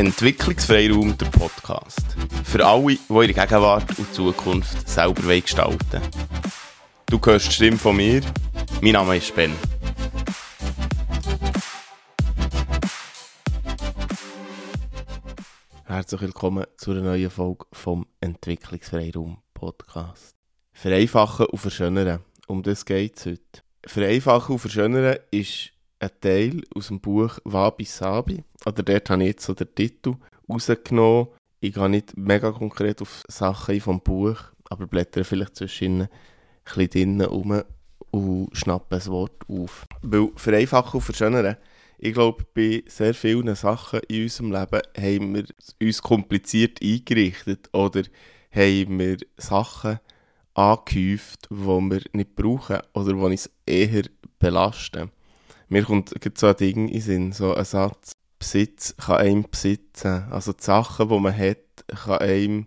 Entwicklungsfreiraum, der Podcast. Für alle, die ihre Gegenwart und Zukunft selber gestalten. Du hörst die Stimme von mir. Mein Name ist Ben. Herzlich willkommen zu einer neuen Folge vom Entwicklungsfreiraum Podcast. Vereinfachen und verschönern. Um das geht es heute. Vereinfachen und verschönern ist ein Teil aus dem Buch Wabi Sabi. Oder dort habe ich jetzt so den Titel rausgenommen. Ich gehe nicht mega konkret auf Sachen vom Buch, aber blättere vielleicht zwischen ein bisschen drinnen rum und schnappe ein Wort auf. Weil vereinfachen und verschönern, ich glaube, bei sehr vielen Sachen in unserem Leben haben wir uns kompliziert eingerichtet oder haben wir Sachen angehäuft, die wir nicht brauchen oder die uns eher belasten. Mir kommt so ein Ding in Sinn, so ein Satz, Besitz kann einem besitzen. Also die Sachen, die man hat, kann einem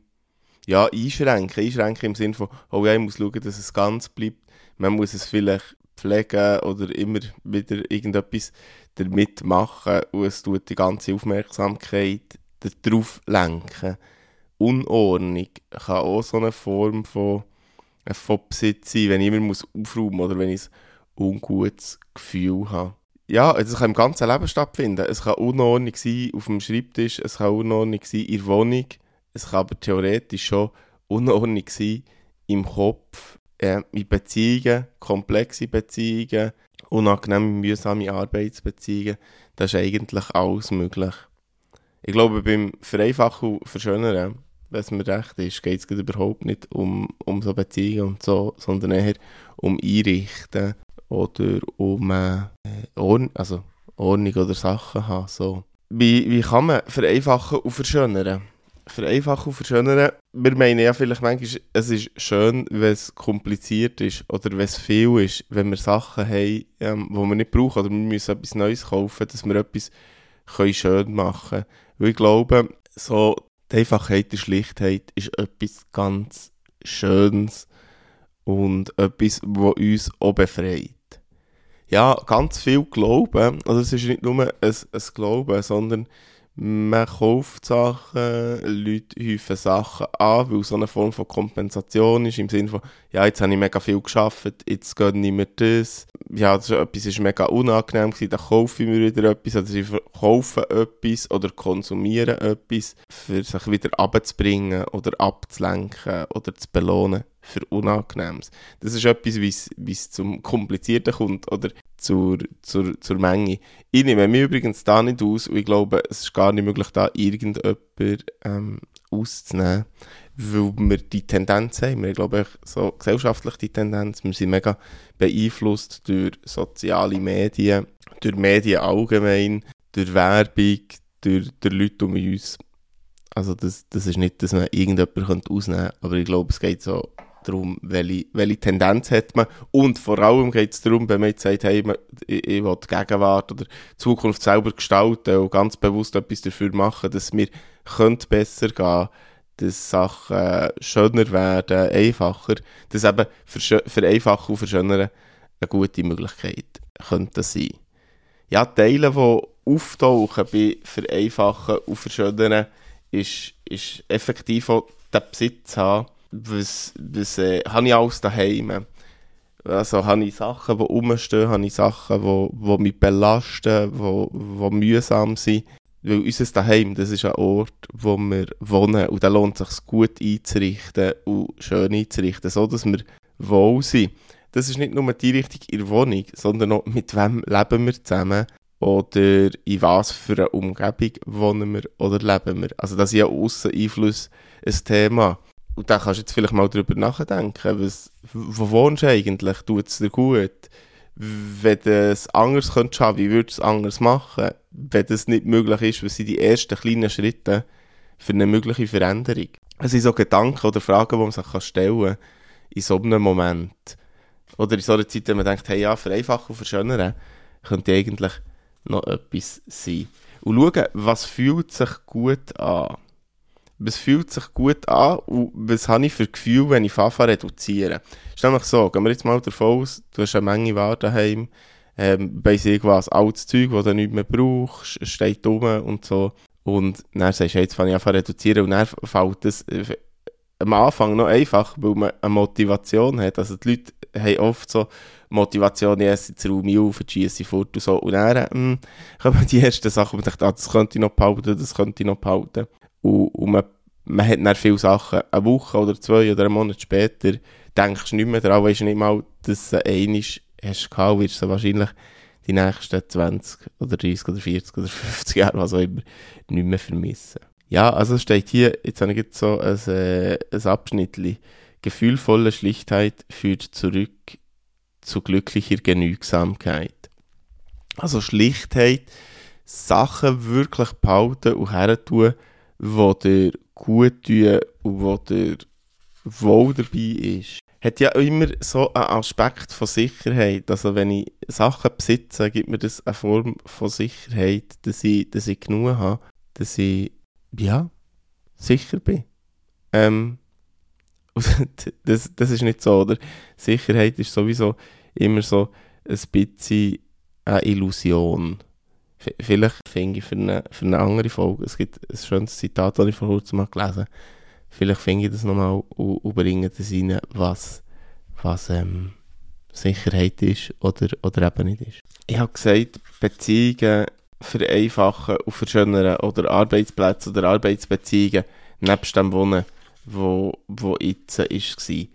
ja, einschränken. Einschränken im Sinne von, oh ja, ich muss schauen, dass es ganz bleibt. Man muss es vielleicht pflegen oder immer wieder irgendetwas damit machen und es tut die ganze Aufmerksamkeit darauf lenken. Unordnung kann auch so eine Form von, von Besitz sein, wenn ich immer muss aufräumen muss oder wenn ich ungutes Gefühl habe. Ja, es kann im ganzen Leben stattfinden. Es kann Unordnung sein auf dem Schreibtisch, es kann Unordnung sein in der Wohnung, es kann aber theoretisch schon Unordnung sein im Kopf, äh, in Beziehungen, komplexe Beziehungen, unangenehme, mühsame Arbeitsbeziehungen. Das ist eigentlich alles möglich. Ich glaube, beim Vereinfachen und Verschönern, wenn es mir recht ist, geht es überhaupt nicht um, um so Beziehungen und so, sondern eher um Einrichten oder um äh, Ordnung, also Ordnung oder Sachen haben. So. Wie, wie kann man vereinfachen und verschönern? Vereinfachen und verschönern, wir meinen ja vielleicht manchmal, es ist schön, wenn es kompliziert ist oder wenn es viel ist, wenn wir Sachen haben, ähm, die wir nicht brauchen oder wir müssen etwas Neues kaufen, dass wir etwas können schön machen können. Weil ich glaube, so die Einfachheit, die Schlichtheit ist etwas ganz Schönes und etwas, was uns auch befreit ja, ganz viel Glauben. Also es ist nicht nur ein, ein Glauben, sondern man kauft Sachen, Leute häufen Sachen an, weil so eine Form von Kompensation ist, im Sinne von, ja, jetzt habe ich mega viel geschafft, jetzt geht nicht mehr das. Ja, das etwas ist mega unangenehm gewesen, dann kaufe ich mir wieder etwas, oder sie kaufen etwas oder konsumieren etwas, für sich wieder abzubringen oder abzulenken oder zu belohnen für Unangenehmes. Das ist etwas, wie es zum Komplizierten kommt oder zur, zur, zur Menge. Ich nehme mich übrigens da nicht aus und ich glaube, es ist gar nicht möglich, da irgendjemand ähm, auszunehmen, weil wir die Tendenz haben. Wir glaube ich, so gesellschaftlich die Tendenz, wir sind mega beeinflusst durch soziale Medien, durch Medien allgemein, durch Werbung, durch, durch Leute um uns. Also das, das ist nicht, dass man irgendjemand ausnehmen könnte, aber ich glaube, es geht so darum, welche, welche Tendenz hat man. Und vor allem geht es darum, wenn man jetzt sagt, hey, ich, ich will die Gegenwart oder die Zukunft selber gestalten und ganz bewusst etwas dafür machen, dass könnte besser gehen dass Sachen schöner werden, einfacher, dass eben vereinfachen und verschönern eine gute Möglichkeit könnte sein. Ja, Teile, die auftauchen bei vereinfachen und verschönern, ist, ist effektiv auch den Besitz haben was, was äh, habe ich alles daheim? Also habe ich Sachen, die rumstehen, habe ich Sachen, die, die mich belasten, die, die mühsam sind. Weil unser Daheim, das ist ein Ort, wo wir wohnen und da lohnt es sich gut einzurichten und schön einzurichten, so dass wir wohl sind. Das ist nicht nur die Einrichtung in der Wohnung, sondern auch mit wem leben wir zusammen oder in was für einer Umgebung wohnen wir oder leben wir. Also das ist ja Ausseneinfluss ein Thema. Und da kannst du jetzt vielleicht mal darüber nachdenken, was, wo wohnst du eigentlich, tut es dir gut? Wenn du es anders könntest haben, wie würdest du es anders machen? Wenn das nicht möglich ist, was sind die ersten kleinen Schritte für eine mögliche Veränderung? Es sind so Gedanken oder Fragen, die man sich stellen kann in so einem Moment. Oder in so einer Zeit, wenn man denkt, hey ja, vereinfachen und verschönern, könnte eigentlich noch etwas sein. Und schauen, was fühlt sich gut an was fühlt sich gut an und was habe ich für Gefühl, wenn ich Fafa reduziere. Ist nämlich so, gehen wir jetzt mal davon aus, du hast eine Menge Ware daheim, ähm, bei irgendwas altes Zeug, das du nicht mehr brauchst, steht rum und so. Und dann sagst du, jetzt fange ich an reduzieren und dann fällt das äh, am Anfang noch einfach, weil man eine Motivation hat. Also die Leute haben oft so Motivation, ich esse jetzt Raum auf, schieße fort und so. Und dann ähm, kommen die ersten Sachen, und man denkt, ah, das könnte ich noch behalten, das könnte ich noch behalten. Und, und man, man hat dann viele Sachen. Eine Woche oder zwei oder einen Monat später denkst du nicht mehr daran, weißt nicht mal, dass du einmal hast gehabt, wirst du wahrscheinlich die nächsten 20 oder 30 oder 40 oder 50 Jahre, was auch immer, nicht mehr vermissen. Ja, also steht hier, jetzt habe ich so ein, äh, ein Abschnitt. Gefühlvolle Schlichtheit führt zurück zu glücklicher Genügsamkeit. Also Schlichtheit, Sachen wirklich behalten und hertun, die dir gut tun und wo dir wohl dabei ist. Hat ja immer so einen Aspekt von Sicherheit. Also wenn ich Sachen besitze, gibt mir das eine Form von Sicherheit, dass ich, dass ich genug habe, dass ich, ja, sicher bin. Ähm, das, das ist nicht so, oder? Sicherheit ist sowieso immer so ein bisschen eine Illusion. Vielleicht finde ich für eine, für eine andere Folge, es gibt ein schönes Zitat, das ich vor kurzem mal gelesen habe, vielleicht finde ich das nochmal und bringe das rein, was, was ähm, Sicherheit ist oder, oder eben nicht ist. Ich habe gesagt, Beziehungen vereinfachen und verschönern oder Arbeitsplätze oder Arbeitsbeziehungen nebst dem Wohnen wo, wo jetzt war.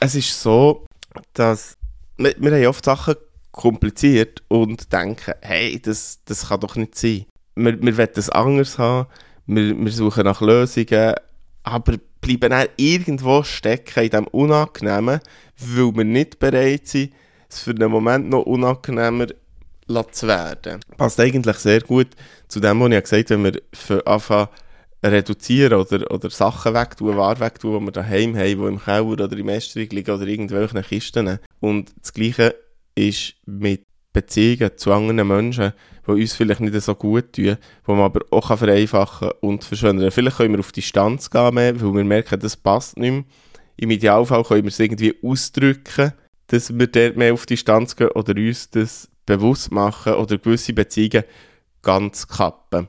Es ist so, dass wir, wir haben oft Sachen kompliziert und denken, hey, das, das kann doch nicht sein. Wir, wir wollen es anders haben, wir, wir suchen nach Lösungen, aber bleiben dann irgendwo stecken in dem Unangenehmen, weil wir nicht bereit sind, es für einen Moment noch unangenehmer zu werden. Passt eigentlich sehr gut zu dem, was ich gesagt habe, wenn wir anfangen, reduzieren oder, oder Sachen wegtun, Ware wegtun, die wir daheim haben, die im Keller oder im Estrich liegen oder irgendwelchen Kisten. Und das Gleiche ist mit Beziehungen zu anderen Menschen, die uns vielleicht nicht so gut tun, die man aber auch vereinfachen und verschönern. Vielleicht können wir auf Distanz gehen, mehr, weil wir merken, das passt nicht mehr. Im Idealfall können wir es irgendwie ausdrücken, dass wir dort mehr auf Distanz gehen oder uns das bewusst machen oder gewisse Beziehungen ganz kappen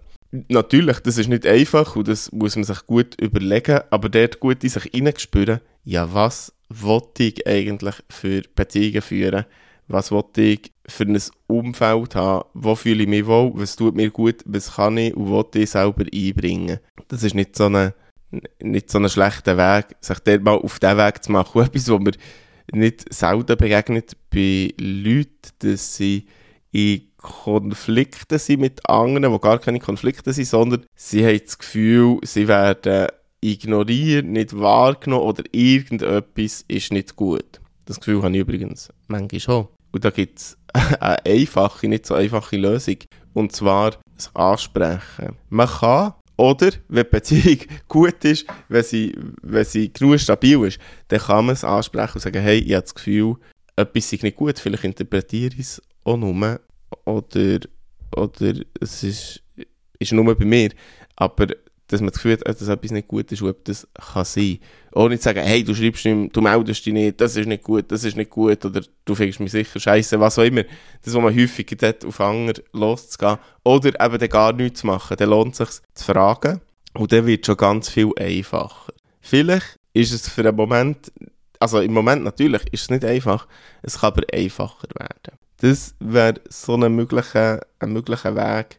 natürlich, das ist nicht einfach und das muss man sich gut überlegen, aber dort gut in sich hineinspüren, ja, was wollte ich eigentlich für Beziehungen führen? Was wollte ich für ein Umfeld haben? Wo fühle ich mich wohl? Was tut mir gut? Was kann ich und wollte ich selber einbringen? Das ist nicht so ein nicht so ein schlechter Weg, sich dort mal auf diesen Weg zu machen. etwas, was mir nicht selten begegnet bei Leuten, dass sie in Konflikte sind mit anderen, die gar keine Konflikte sind, sondern sie haben das Gefühl, sie werden ignoriert, nicht wahrgenommen oder irgendetwas ist nicht gut. Das Gefühl habe ich übrigens manchmal schon. Und da gibt es eine einfache, nicht so einfache Lösung. Und zwar das Ansprechen. Man kann, oder wenn die Beziehung gut ist, wenn sie, wenn sie genug stabil ist, dann kann man es ansprechen und sagen, hey, ich habe das Gefühl, etwas ist nicht gut, vielleicht interpretiere ich es auch nur. Oder, oder es ist, ist nur bei mir, aber dass man das Gefühl hat, dass etwas nicht gut ist und ob das kann sein. Ohne zu sagen, hey, du schreibst nicht, du meldest dich nicht, das ist nicht gut, das ist nicht gut, oder du findest mich sicher scheiße, was auch immer. Das, was man häufig hat, auf andere loszugehen. Oder eben dann gar nichts zu machen. Dann lohnt es sich zu fragen und dann wird schon ganz viel einfacher. Vielleicht ist es für einen Moment, also im Moment natürlich ist es nicht einfach, es kann aber einfacher werden. Das wäre so ein möglicher, ein möglicher Weg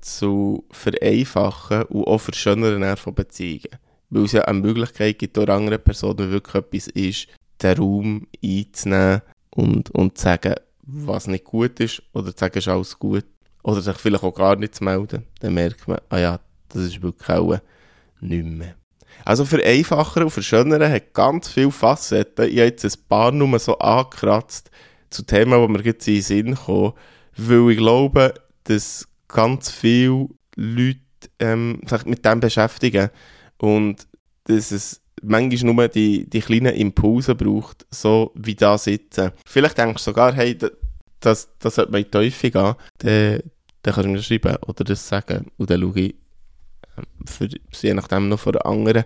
zu vereinfachen und auch verschönern von Beziehungen. Weil es ja eine Möglichkeit gibt, durch andere Personen, wenn wirklich etwas ist, den Raum einzunehmen und, und zu sagen, was nicht gut ist, oder zu sagen, ist alles gut. Oder sich vielleicht auch gar nicht zu melden. Dann merkt man, ah ja, das ist wirklich auch nicht mehr. Also vereinfachen und verschönern hat ganz viele Facetten. Ich habe jetzt ein paar nur so angekratzt, zu Themen, die mir jetzt in den Sinn kommen, weil ich glaube, dass ganz viele Leute ähm, sich mit dem beschäftigen und dass es manchmal nur die, die kleinen Impulse braucht, so wie da sitzen. Vielleicht denkst du sogar, hey, das, das sollte man in die Teufel gehen, dann, dann kannst du mir schreiben oder das sagen und dann schaue ich, ähm, für, je nachdem noch von einer anderen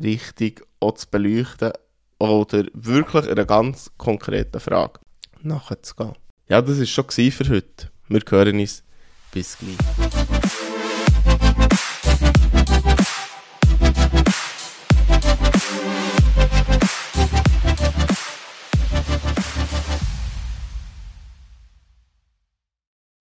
Richtung auch zu beleuchten oder wirklich eine ganz konkrete Frage nachzugehen. Ja, das war schon für heute. Wir hören uns. Bis gleich.